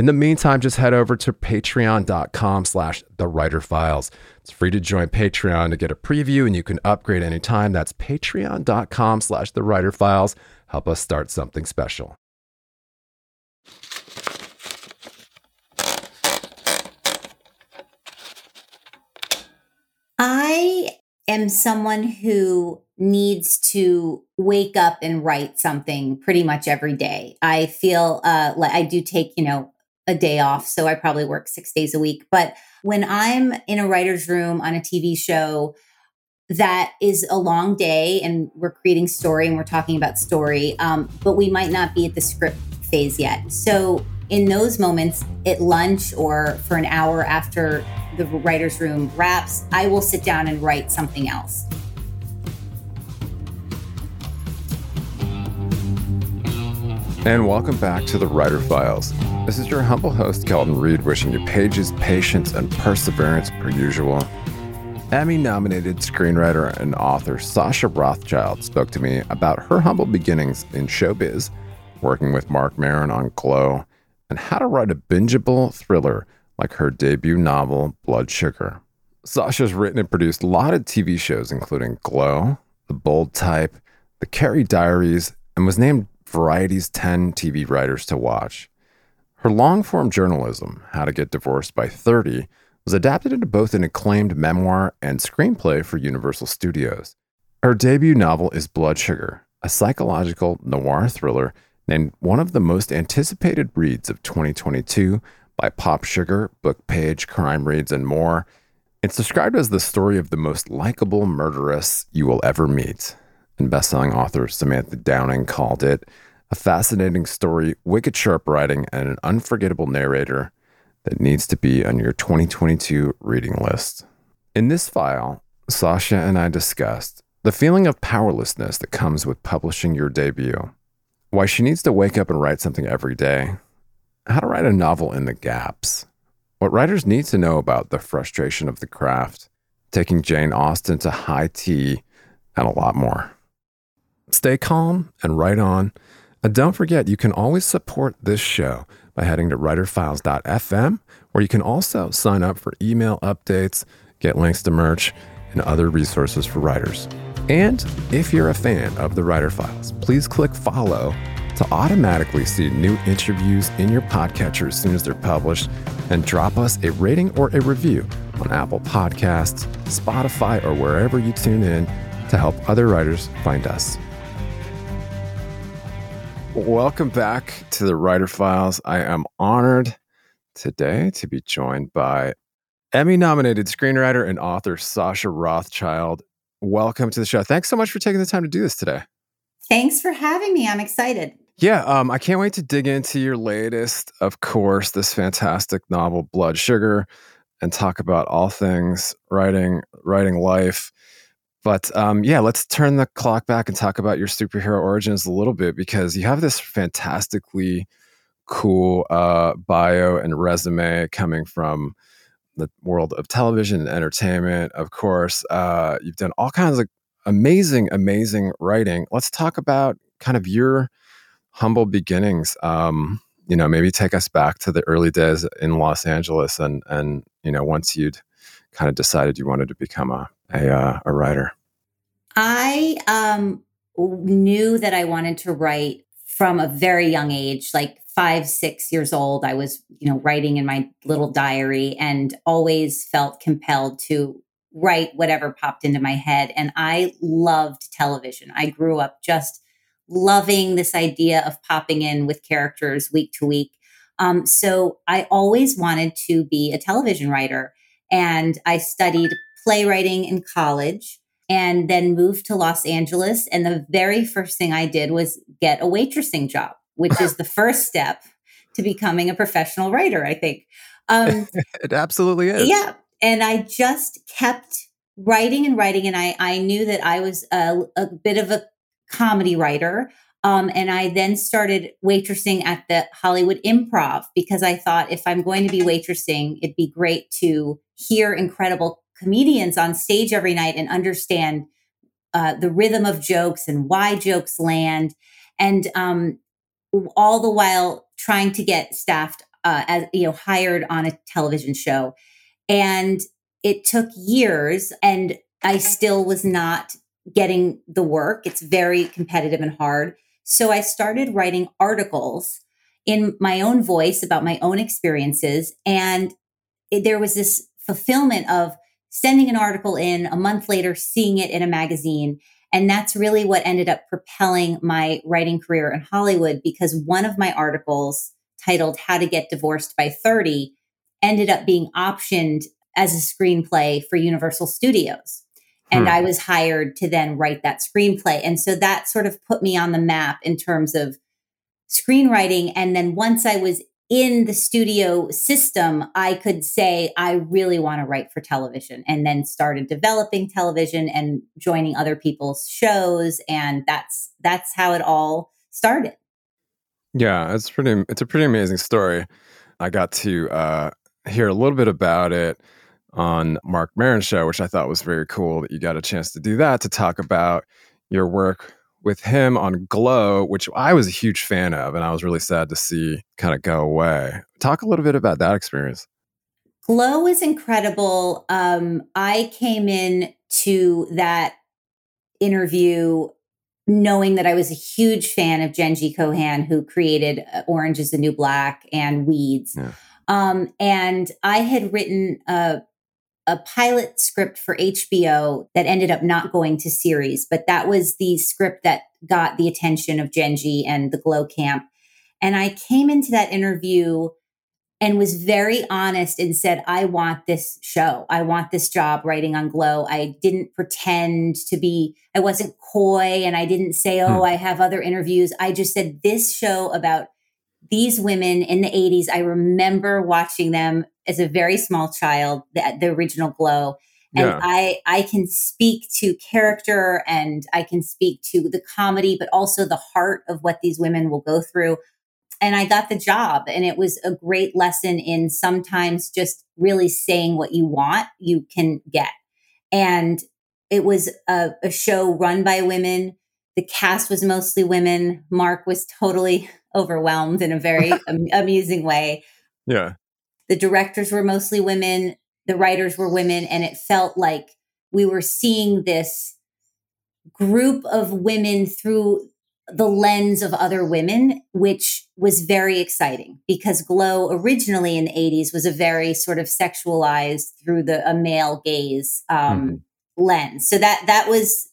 In the meantime, just head over to patreon.com slash the writer files. It's free to join Patreon to get a preview and you can upgrade anytime. That's patreon.com slash the writer files. Help us start something special. I am someone who needs to wake up and write something pretty much every day. I feel uh, like I do take, you know, a day off. So I probably work six days a week. But when I'm in a writer's room on a TV show, that is a long day and we're creating story and we're talking about story, um, but we might not be at the script phase yet. So in those moments at lunch or for an hour after the writer's room wraps, I will sit down and write something else. And welcome back to the Writer Files. This is your humble host, Kelton Reid, wishing you pages, patience, and perseverance per usual. Emmy nominated screenwriter and author Sascha Rothchild spoke to me about her humble beginnings in showbiz, working with Marc Maron on Glow, and how to write a bingeable thriller like her debut novel, Blood Sugar. Sascha's written and produced a lot of TV shows, including Glow, The Bold Type, The Carrie Diaries, and was named Variety's 10 TV Writers to Watch. Her long form journalism, How to Get Divorced by 30, was adapted into both an acclaimed memoir and screenplay for Universal Studios. Her debut novel is Blood Sugar, a psychological noir thriller named one of the most anticipated reads of 2022 by PopSugar, Book Page, CrimeReads, and more. It's described as the story of the most likable murderess you will ever meet. And bestselling author Samantha Downing called it a fascinating story, wicked sharp writing, and an unforgettable narrator that needs to be on your 2022 reading list. In this file, Sascha and I discussed the feeling of powerlessness that comes with publishing your debut, why she needs to wake up and write something every day, how to write a novel in the gaps, what writers need to know about the frustration of the craft, taking Jane Austen to high tea, and a lot more. Stay calm and write on. And don't forget, you can always support this show by heading to writerfiles.fm, where you can also sign up for email updates, get links to merch, and other resources for writers. And if you're a fan of the Writer Files, please click follow to automatically see new interviews in your podcatcher as soon as they're published, and drop us a rating or a review on Apple Podcasts, Spotify, or wherever you tune in to help other writers find us. Welcome back to the Writer Files. I am honored today to be joined by Emmy nominated screenwriter and author Sascha Rothchild. Welcome to the show. Thanks so much for taking the time to do this today. Thanks for having me. I'm excited. Yeah, um, I can't wait to dig into your latest, of course, this fantastic novel, Blood Sugar, and talk about all things writing, writing life. But um, yeah, let's turn the clock back and talk about your superhero origins a little bit because you have this fantastically cool uh, bio and resume coming from the world of television and entertainment. Of course, uh, you've done all kinds of amazing, amazing writing. Let's talk about kind of your humble beginnings. Um, you know, maybe take us back to the early days in Los Angeles, and and you know, once you'd kind of decided you wanted to become a a, uh, a writer? I um, knew that I wanted to write from a very young age, like five, six years old. I was, you know, writing in my little diary and always felt compelled to write whatever popped into my head. And I loved television. I grew up just loving this idea of popping in with characters week to week. Um, so I always wanted to be a television writer. And I studied playwriting in college and then moved to Los Angeles. And the very first thing I did was get a waitressing job, which is the first step to becoming a professional writer, I think. Um, it absolutely is. Yeah. And I just kept writing and writing. And I, I knew that I was a, a bit of a comedy writer. Um, and I then started waitressing at the Hollywood Improv because I thought if I'm going to be waitressing, it'd be great to hear incredible comedians on stage every night and understand uh, the rhythm of jokes and why jokes land. And um, all the while trying to get staffed uh, as you know hired on a television show. And it took years and i still was not getting the work. It's very competitive and hard. So i started writing articles in my own voice about my own experiences and it, there was this fulfillment of sending an article in a month later seeing it in a magazine and that's really what ended up propelling my writing career in Hollywood because one of my articles titled How to Get Divorced by 30 ended up being optioned as a screenplay for Universal Studios. And hmm. I was hired to then write that screenplay. And so that sort of put me on the map in terms of screenwriting. And then once I was in the studio system, I could say, I really want to write for television and then started developing television and joining other people's shows. And that's, that's how it all started. Yeah, it's pretty, it's a pretty amazing story. I got to uh, hear a little bit about it on Marc Maron's show, which I thought was very cool that you got a chance to do that to talk about your work with him on Glow, which I was a huge fan of, and I was really sad to see kind of go away. Talk a little bit about that experience. Glow was incredible. Um, I came in to that interview knowing that I was a huge fan of Jenji Kohan, who created uh, Orange is the New Black and Weeds. Yeah. Um, and I had written a a pilot script for HBO that ended up not going to series, but that was the script that got the attention of Jenji and the Glow Camp. And I came into that interview and was very honest and said, I want this show. I want this job writing on Glow. I didn't pretend to be, I wasn't coy and I didn't say, oh, hmm. I have other interviews. I just said, this show about these women in the 80s, I remember watching them as a very small child, the, the original Glow. And yeah. I, I can speak to character and I can speak to the comedy, but also the heart of what these women will go through. And I got the job, and it was a great lesson in sometimes just really saying what you want, you can get. And it was a, a show run by women. The cast was mostly women. Marc was totally overwhelmed in a very amusing way. Yeah. The directors were mostly women, the writers were women, and it felt like we were seeing this group of women through the lens of other women, which was very exciting because Glow originally in the 80s was a very sort of sexualized through the a male gaze um, mm-hmm. lens. So that that was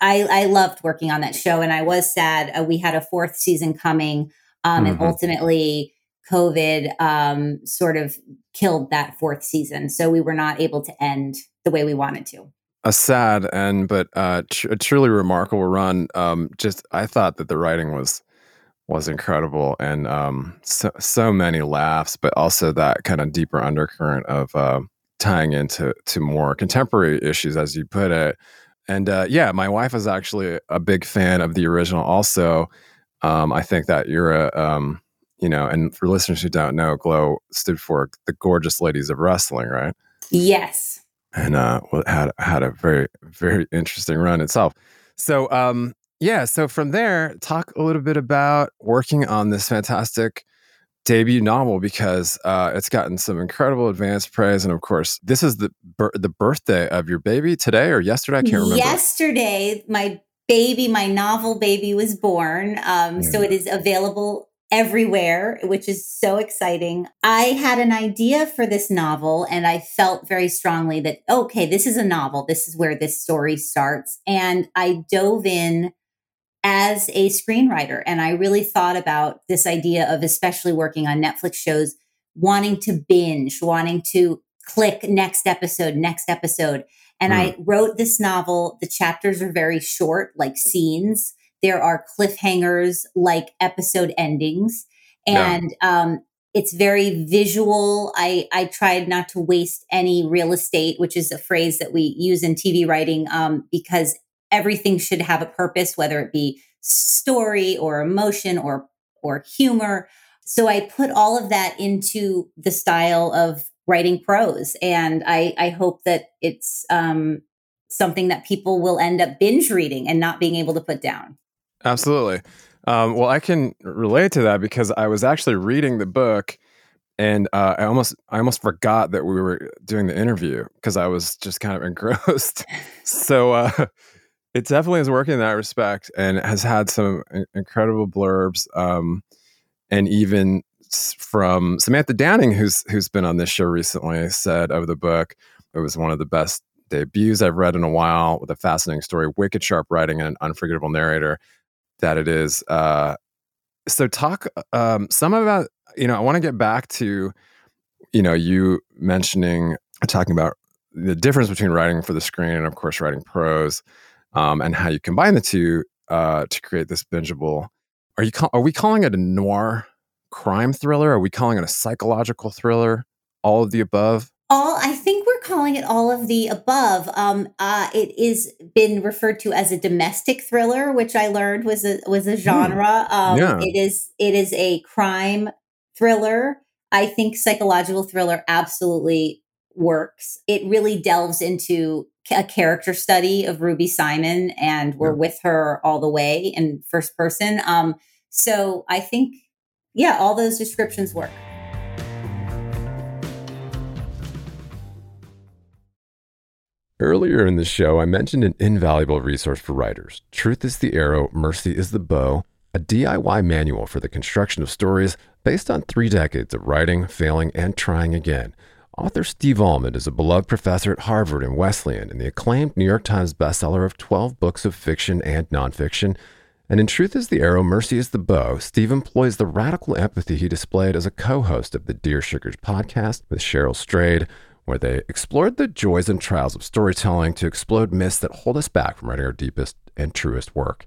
I, I loved working on that show, and I was sad. Uh, we had a fourth season coming, um, mm-hmm. and ultimately COVID um, sort of killed that fourth season. So we were not able to end the way we wanted to. A sad and but uh, tr- a truly remarkable run. Um, just I thought that the writing was was incredible and um, so so many laughs, but also that kind of deeper undercurrent of uh, tying into to more contemporary issues, as you put it. And uh, yeah, my wife is actually a big fan of the original. Also, um, I think that era um, you know, and for listeners who don't know, Glow stood for the gorgeous ladies of wrestling, right? Yes. And uh, had had a very very interesting run itself. So um, yeah, so from there, talk a little bit about working on this fantastic debut novel because uh, it's gotten some incredible advance praise, and of course, this is the the birthday of your baby today or yesterday. I can't remember. Yesterday, my baby, my novel baby, was born. Um, yeah. So it is available everywhere, which is so exciting. I had an idea for this novel and I felt very strongly that, okay, this is a novel. This is where this story starts. And I dove in as a screenwriter and I really thought about this idea of, especially working on Netflix shows, wanting to binge, wanting to click next episode, next episode. And mm. I wrote this novel. The chapters are very short, like scenes. There are cliffhangers, like episode endings. And yeah. um, it's very visual. I, I tried not to waste any real estate, which is a phrase that we use in TV writing, um, because everything should have a purpose, whether it be story or emotion or or humor. So I put all of that into the style of writing prose. And I, I hope that it's um, something that people will end up binge reading and not being able to put down. Absolutely. Um, well, I can relate to that because I was actually reading the book and uh, I almost I almost forgot that we were doing the interview because I was just kind of engrossed. so uh, it definitely is working in that respect and has had some incredible blurbs um, and even from Samantha Downing, who's who's been on this show recently, said of the book, it was one of the best debuts I've read in a while, with a fascinating story, wicked sharp writing, and an unforgettable narrator. That it is. Uh, so talk um, some about you know I want to get back to you know you mentioning talking about the difference between writing for the screen and of course writing prose um, and how you combine the two uh, to create this bingeable. Are you are we calling it a noir crime thriller? Are we calling it a psychological thriller? All of the above? All I think calling it all of the above. Um, uh, it is been referred to as a domestic thriller, which I learned was a was a hmm. genre. Um, yeah. It is it is a crime thriller. I think psychological thriller absolutely works. It really delves into a character study of Ruby Simon, and we're yeah. with her all the way in first person. Um, so I think yeah, all those descriptions work. Earlier in the show, I mentioned an invaluable resource for writers Truth is the Arrow, Mercy is the Bow, a DIY manual for the construction of stories based on three decades of writing, failing, and trying again. Author Steve Almond is a beloved professor at Harvard and Wesleyan and the acclaimed New York Times bestseller of 12 books of fiction and nonfiction and in Truth is the Arrow, Mercy is the Bow, Steve employs the radical empathy he displayed as a co host of the Dear Sugars podcast with Cheryl Strayed, where they explored the joys and trials of storytelling to explode myths that hold us back from writing our deepest and truest work.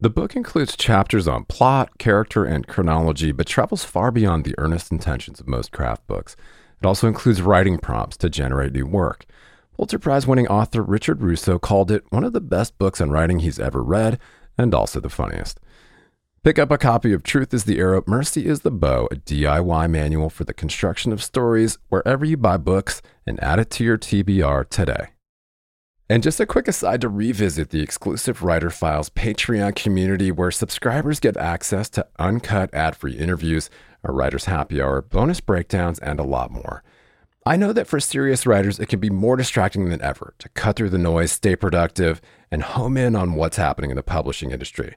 The book includes chapters on plot, character, and chronology, but travels far beyond the earnest intentions of most craft books. It also includes writing prompts to generate new work. Pulitzer Prize winning author Richard Russo called it one of the best books on writing he's ever read and also the funniest. Pick up a copy of Truth is the Arrow, Mercy is the Bow, a DIY manual for the construction of stories wherever you buy books, and add it to your TBR today. And just a quick aside to revisit the exclusive Writer Files Patreon community where subscribers get access to uncut ad free interviews, a writer's happy hour, bonus breakdowns, and a lot more. I know that for serious writers, it can be more distracting than ever to cut through the noise, stay productive, and home in on what's happening in the publishing industry.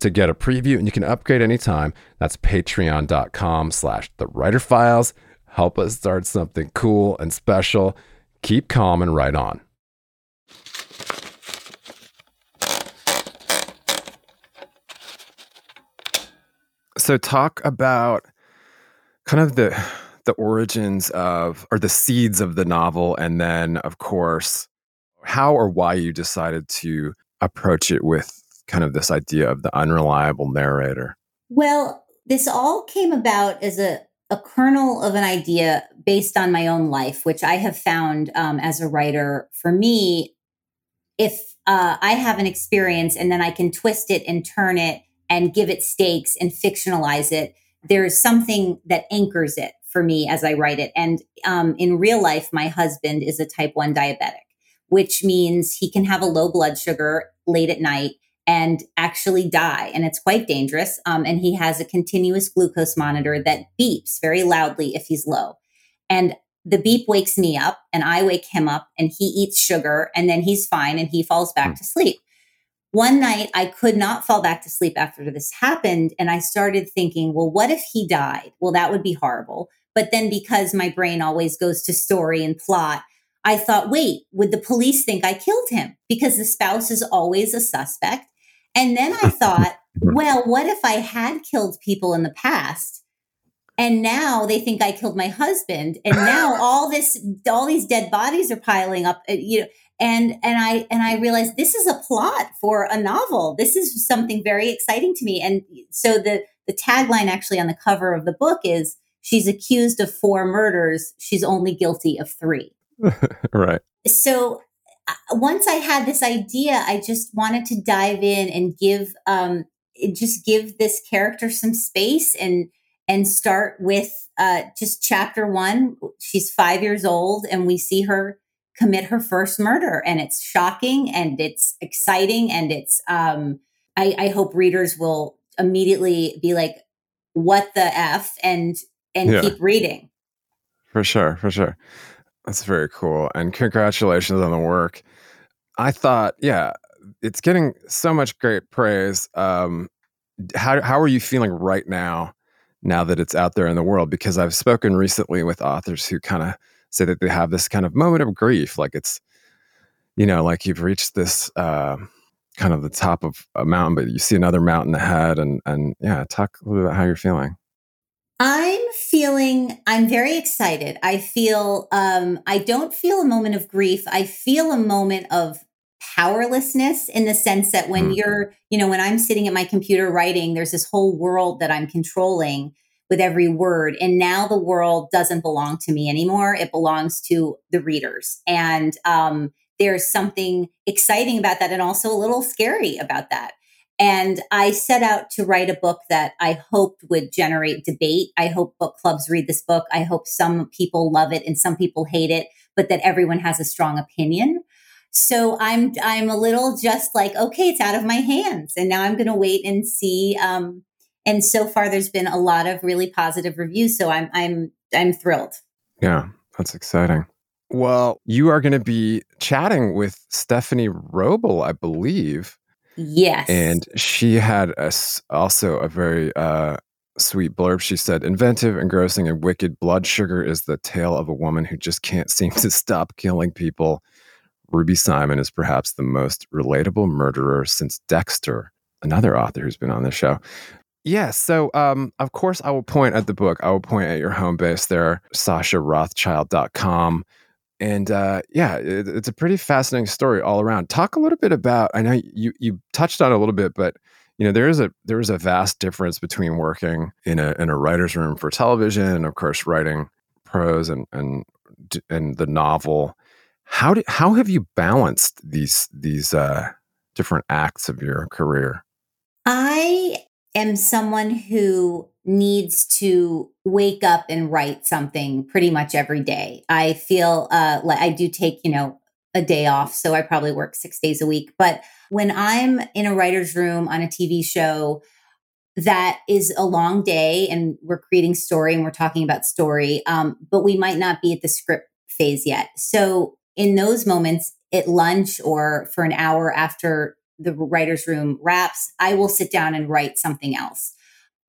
to get a preview and you can upgrade anytime. That's patreon.com slash the writer files. Help us start something cool and special. Keep calm and write on. So talk about kind of the the origins of or the seeds of the novel and then of course how or why you decided to approach it with kind of this idea of the unreliable narrator well this all came about as a a kernel of an idea based on my own life which i have found um, as a writer for me if uh, i have an experience and then i can twist it and turn it and give it stakes and fictionalize it there's something that anchors it for me as I write it. And um, in real life, my husband is a type 1 diabetic, which means he can have a low blood sugar late at night and actually die. And it's quite dangerous. Um, and he has a continuous glucose monitor that beeps very loudly if he's low. And the beep wakes me up and I wake him up and he eats sugar and then he's fine and he falls back mm. to sleep. One night I could not fall back to sleep after this happened. And I started thinking, well, what if he died? Well, that would be horrible. But then because my brain always goes to story and plot, I thought, wait, would the police think I killed him? Because the spouse is always a suspect. And then I thought, well, what if I had killed people in the past? And now they think I killed my husband. And now all this, all these dead bodies are piling up, uh, you know, and, and I, and I realized this is a plot for a novel. This is something very exciting to me. And so the, the tagline actually on the cover of the book is, she's accused of four murders. She's only guilty of three. right. So once I had this idea, I just wanted to dive in and give, um, just give this character some space and, and start with uh, just chapter one. She's five years old, and we see her commit her first murder, and it's shocking and it's exciting, and it's. Um, I, I hope readers will immediately be like, "What the f?" and and yeah. keep reading. For sure, for sure. That's very cool. And congratulations on the work. I thought, yeah, it's getting so much great praise. Um, how how are you feeling right now? Now that it's out there in the world, because I've spoken recently with authors who kind of say that they have this kind of moment of grief, like it's, you know, like you've reached this uh, kind of the top of a mountain, but you see another mountain ahead, and and yeah, talk a little bit about how you're feeling. I'm feeling, I'm very excited. I feel, um, I don't feel a moment of grief. I feel a moment of powerlessness in the sense that when mm. you're, you know, when I'm sitting at my computer writing, there's this whole world that I'm controlling with every word. And now the world doesn't belong to me anymore. It belongs to the readers. And um, there's something exciting about that and also a little scary about that. And I set out to write a book that I hoped would generate debate. I hope book clubs read this book. I hope some people love it and some people hate it, but that everyone has a strong opinion. So I'm I'm a little just like, okay, it's out of my hands. And now I'm gonna wait and see. Um, and so far there's been a lot of really positive reviews. So I'm I'm I'm thrilled. Yeah, that's exciting. Well, you are going to be chatting with Stephanie Wrobel, I believe, Yes. And she had a, also a very uh, sweet blurb. She said, Inventive, engrossing, and wicked, Blood Sugar is the tale of a woman who just can't seem to stop killing people. Ruby Simon is perhaps the most relatable murderer since Dexter, another author who's been on the show. Yes. Yeah, so, um, of course, I will point at the book. I will point at your home base there, sascharothchild.com and uh, yeah, it, it's a pretty fascinating story all around. Talk a little bit about. I know you you touched on a little bit, but you know there is a there is a vast difference between working in a in a writer's room for television and of course writing prose and and and the novel. How do, how have you balanced these these uh, different acts of your career? I am someone who needs to wake up and write something pretty much every day. I feel uh, like I do take, you know, a day off. So I probably work six days a week. But when I'm in a writer's room on a TV show, that is a long day and we're creating story and we're talking about story. Um, but we might not be at the script phase yet. So in those moments at lunch or for an hour after the writer's room wraps, I will sit down and write something else.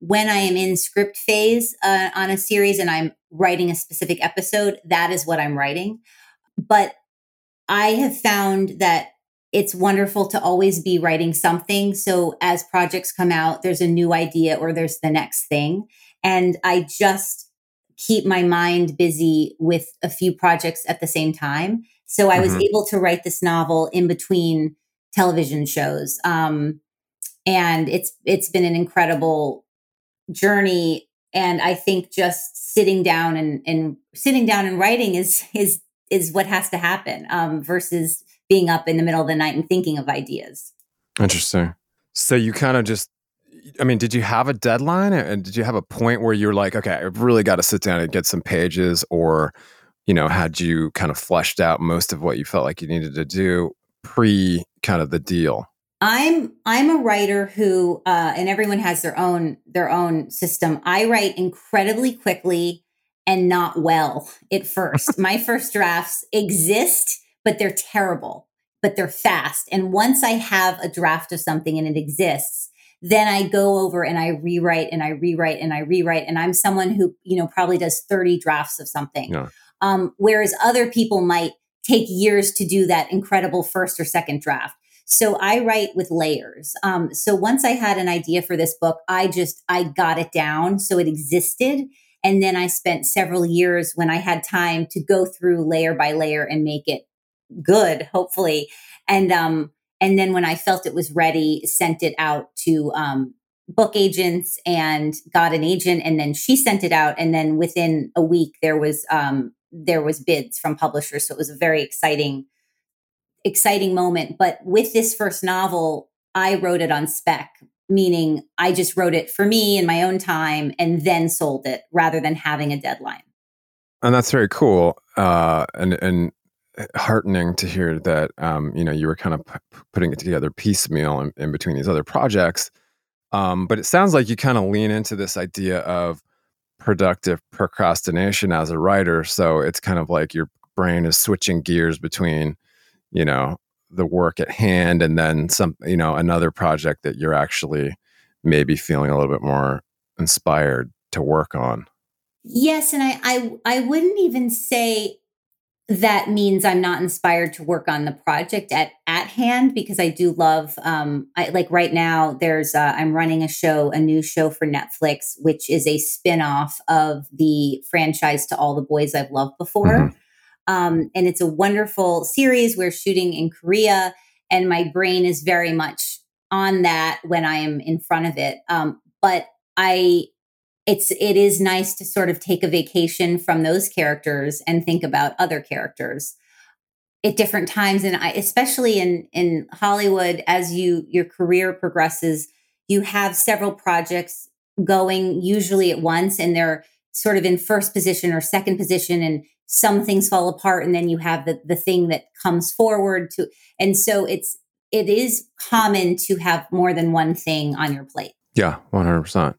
When I am in script phase uh, on a series and I'm writing a specific episode, that is what I'm writing. But I have found that it's wonderful to always be writing something. So as projects come out, there's a new idea or there's the next thing. And I just keep my mind busy with a few projects at the same time. So I was mm-hmm. able to write this novel in between television shows. Um, and it's it's been an incredible journey. And I think just sitting down and, and sitting down and writing is is is what has to happen um, versus being up in the middle of the night and thinking of ideas. Interesting. So you kind of just I mean, did you have a deadline and did you have a point where you're like, okay, I've really got to sit down and get some pages or, you know, had you kind of fleshed out most of what you felt like you needed to do pre kind of the deal? I'm I'm a writer who uh, and everyone has their own their own system. I write incredibly quickly and not well at first. My first drafts exist, but they're terrible, but they're fast. And once I have a draft of something and it exists, then I go over and I rewrite and I rewrite and I rewrite. And I'm someone who, you know, probably does 30 drafts of something. Yeah. Um, whereas other people might take years to do that incredible first or second draft. So I write with layers. Um, so once I had an idea for this book, I just I got it down so it existed. And then I spent several years when I had time to go through layer by layer and make it good, hopefully. And um, and then when I felt it was ready, sent it out to um, book agents and got an agent, and then she sent it out. And then within a week, there was um, there was bids from publishers. So it was a very exciting exciting moment. But with this first novel, I wrote it on spec, meaning I just wrote it for me in my own time and then sold it rather than having a deadline. And that's very cool uh, and and heartening to hear that um, you know you were kind of p- putting it together piecemeal in, in between these other projects. Um, but it sounds like you kind of lean into this idea of productive procrastination as a writer. So it's kind of like your brain is switching gears between you know the work at hand and then some you know another project that you're actually maybe feeling a little bit more inspired to work on? Yes and i i, I wouldn't even say that means i'm not inspired to work on the project at at hand because i do love um i like right now there's uh, i'm running a show a new show for netflix which is a spin-off of the franchise to all the boys i've loved before. Mm-hmm um, and it's a wonderful series. We're shooting in Korea, and my brain is very much on that when I am in front of it. Um, but I, it's it is nice to sort of take a vacation from those characters and think about other characters at different times. And I, especially in in Hollywood, as you your career progresses, you have several projects going usually at once, and they're sort of in first position or second position and some things fall apart and then you have the the thing that comes forward to and so it's it is common to have more than one thing on your plate. Yeah 100%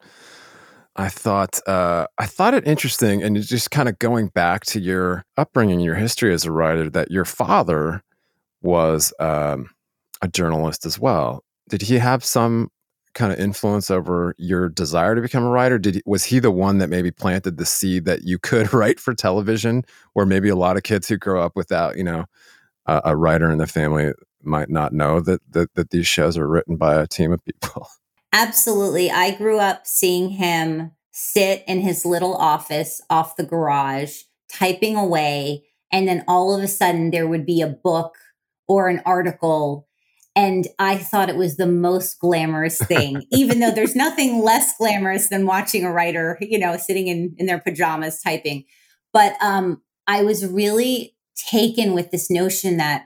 i thought uh i thought it interesting and just kind of going back to your upbringing your history as a writer that your father was um a journalist as well. Did he have some kind of influence over your desire to become a writer? Did was he the one that maybe planted the seed that you could write for television, or maybe a lot of kids who grow up without you know a, a writer in the family might not know that, that that these shows are written by a team of people. Absolutely, I grew up seeing him sit in his little office off the garage typing away and then all of a sudden there would be a book or an article and I thought it was the most glamorous thing, even though there's nothing less glamorous than watching a writer, you know, sitting in, in their pajamas typing. But um, I was really taken with this notion that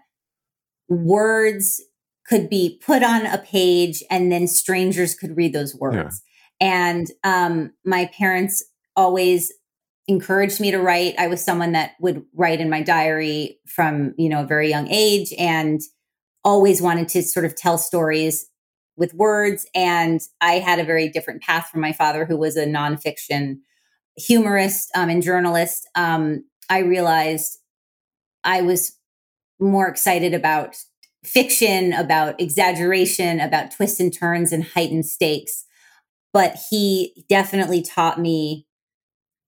words could be put on a page and then strangers could read those words. Yeah. And um, my parents always encouraged me to write. I was someone that would write in my diary from, you know, a very young age. And always wanted to sort of tell stories with words. And I had a very different path from my father, who was a nonfiction humorist um, and journalist. Um, I realized I was more excited about fiction, about exaggeration, about twists and turns and heightened stakes. But he definitely taught me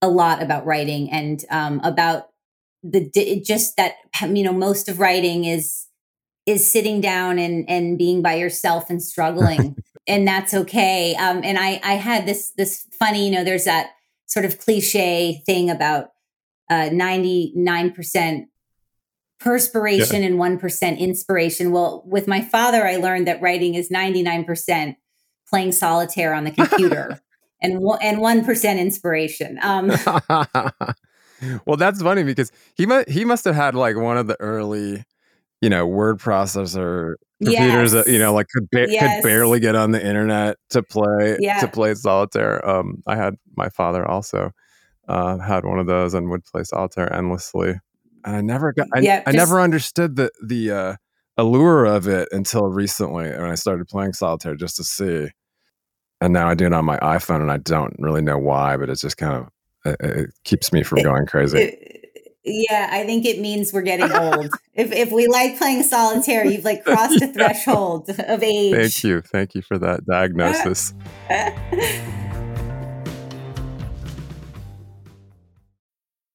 a lot about writing and um, about the just that you know most of writing is is sitting down and and being by yourself and struggling and that's okay. Um, and i i had this this funny you know there's that sort of cliche thing about uh, 99% perspiration yeah. and 1% inspiration. Well with my father i learned that writing is 99% playing solitaire on the computer and and 1% inspiration. Um, well that's funny because he he must have had like one of the early you know, word processor computers that you know like could ba- Yes. could barely get on the internet to play Yeah. to play solitaire. Um, I had my father also uh, had one of those and would play solitaire endlessly. And I never got I, Yeah, I just- never understood the the uh, allure of it until recently when I started playing solitaire just to see. And now I do it on my iPhone and I don't really know why, but it's just kind of it, it keeps me from going crazy. It- yeah, I think it means we're getting old. if if we like playing solitaire, you've like crossed a threshold of age. Thank you. Thank you for that diagnosis.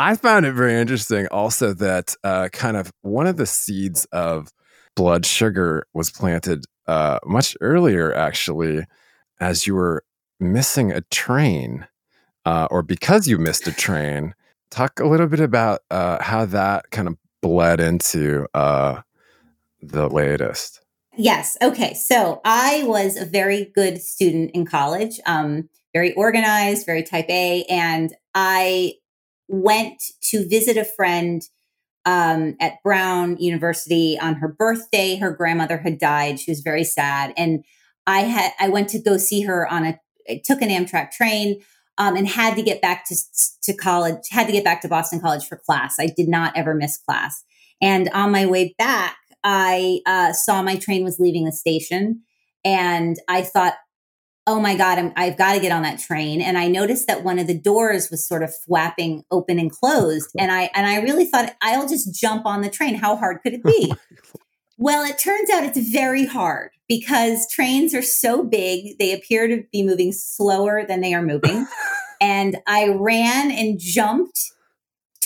I found it very interesting also that uh, kind of one of the seeds of blood sugar was planted uh, much earlier, actually, as you were missing a train uh, or because you missed a train. Talk a little bit about uh, how that kind of bled into uh, the latest. Yes. Okay. So I was a very good student in college, um, very organized, very type A. And I went to visit a friend um, at Brown University on her birthday. Her grandmother had died. She was very sad. And I had, I went to go see her on a, I took an Amtrak train um, and had to get back to, to college, had to get back to Boston College for class. I did not ever miss class. And on my way back, I uh, saw my train was leaving the station, and I thought, "Oh my god, I'm, I've got to get on that train." And I noticed that one of the doors was sort of flapping open and closed, and I and I really thought, "I'll just jump on the train. How hard could it be?" well, it turns out it's very hard because trains are so big; they appear to be moving slower than they are moving. and I ran and jumped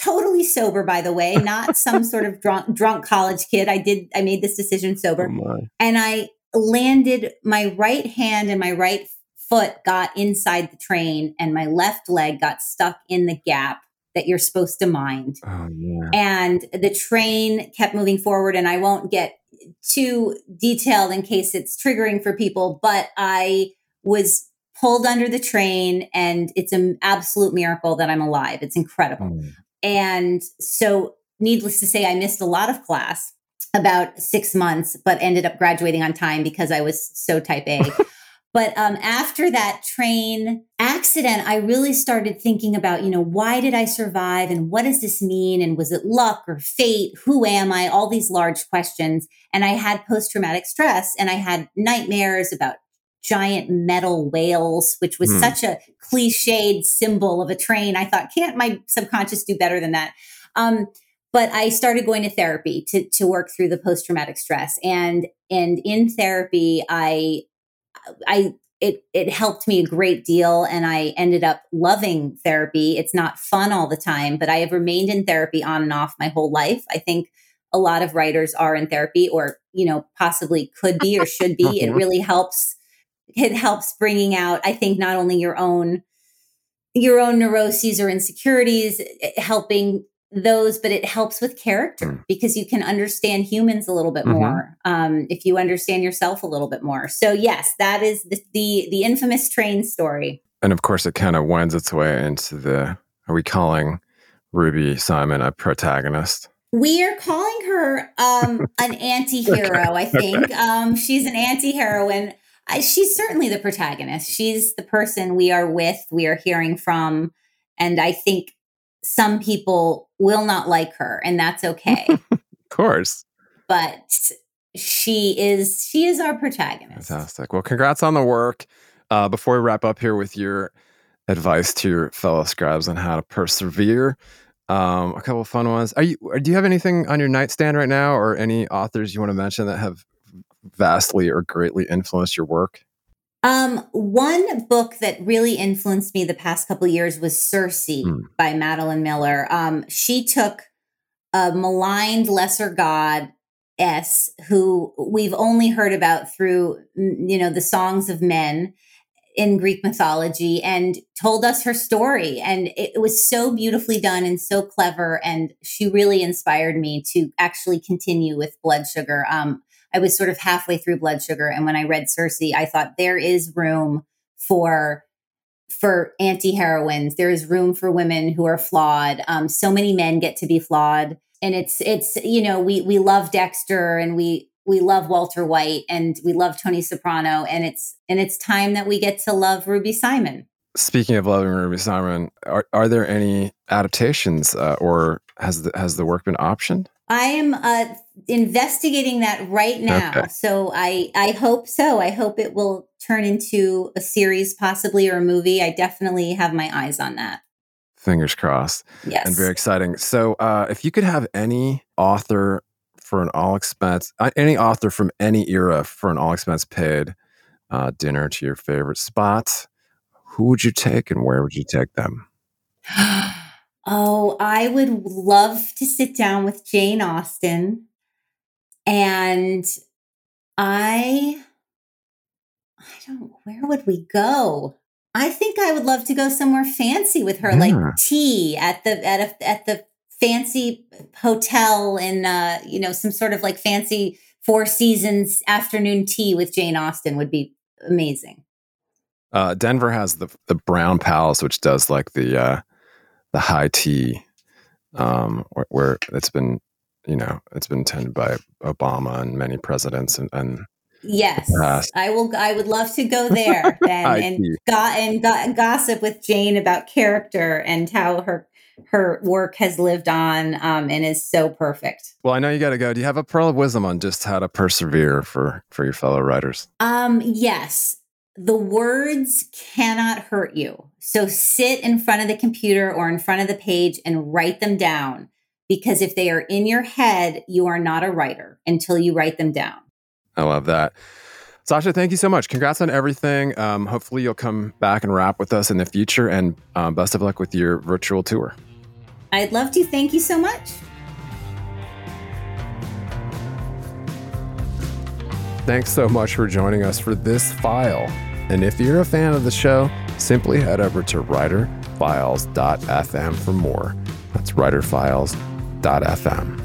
totally sober by the way not some sort of drunk drunk college kid. I did i made this decision sober. Oh and i landed my right hand and my right foot got inside the train and my left leg got stuck in the gap that you're supposed to mind. Oh, yeah. and the train kept moving forward and i won't get too detailed in case it's triggering for people but i was pulled under the train and it's an absolute miracle that i'm alive. It's incredible. Mm. And so, needless to say, I missed a lot of class, about six months, but ended up graduating on time because I was so type A. but um, after that train accident, I really started thinking about, you know, why did I survive and what does this mean? And was it luck or fate? Who am I? All these large questions. And I had post traumatic stress and I had nightmares about giant metal whales, which was Hmm. such a cliched symbol of a train. I thought, can't my subconscious do better than that? Um, but I started going to therapy to to work through the post traumatic stress, and and in therapy, I I it it helped me a great deal, and I ended up loving therapy. It's not fun all the time, but I have remained in therapy on and off my whole life. I think a lot of writers are in therapy, or you know, possibly could be or should be. It really helps it helps bringing out i think not only your own your own neuroses or insecurities eh, helping those but it helps with character Mm. because you can understand humans a little bit Mhm. more um, if you understand yourself a little bit more so yes that is the the, the infamous train story And of course, it kind of winds its way into the. Are we calling Ruby Simon a protagonist? we are calling her um, an anti-hero i think um, she's an anti-heroine she's certainly the protagonist she's the person we are with we are hearing from and i think some people will not like her and that's okay Of course. but she is she is our protagonist Fantastic. Well, congrats on the work. Uh, before we wrap up here with your advice to your fellow scribes on how to persevere, um, a couple of fun ones. Are you? Do you have anything on your nightstand right now, or any authors you want to mention that have vastly or greatly influenced your work? Um, one book that really influenced me the past couple years was Circe mm. by Madeline Miller. Um, she took a maligned lesser god S, who we've only heard about through you know the songs of men in Greek mythology, and told us her story, and it, it was so beautifully done and so clever, and she really inspired me to actually continue with Blood Sugar. Um, I was sort of halfway through Blood Sugar, and when I read Circe, I thought there is room for for anti heroines. There is room for women who are flawed. Um, so many men get to be flawed, and it's it's you know we we love Dexter and we we love Walter White and we love Tony Soprano, and it's and it's time that we get to love Ruby Simon. Speaking of loving Ruby Simon, are, are there any adaptations uh, or has the, has the work been optioned? I am uh, investigating that right now. Okay. So I I hope so. I hope it will turn into a series, possibly or a movie. I definitely have my eyes on that. Fingers crossed. Yes. And very exciting. So uh, if you could have any author for an all expense, uh, any author from any era for an all expense paid uh, dinner to your favorite spot, who would you take and where would you take them? Oh, I would love to sit down with Jane Austen. And I, I don't, where would we go? I think I would love to go somewhere fancy with her, yeah. like tea at the, at a, at the fancy hotel in, uh, you know, some sort of like fancy Four Seasons afternoon tea with Jane Austen would be amazing. Uh, Denver has the the Brown Palace, which does like the uh, the high tea, um, where, where, it's been, you know, it's been tended by Obama and many presidents and, and Yes, I will. I would love to go there and and, go, and go, gossip with Jane about character and how her her work has lived on um, and is so perfect. Well, I know you got to go. Do you have a pearl of wisdom on just how to persevere for for your fellow writers? Um, yes, the words cannot hurt you. So sit in front of the computer or in front of the page and write them down. Because if they are in your head, you are not a writer until you write them down. I love that. Sascha, thank you so much. Congrats on everything. Um, hopefully, you'll come back and rap with us in the future. And um, best of luck with your virtual tour. I'd love to. Thank you so much. Thanks so much for joining us for this file. And if you're a fan of the show, simply head over to writerfiles.fm for more. That's writerfiles.fm.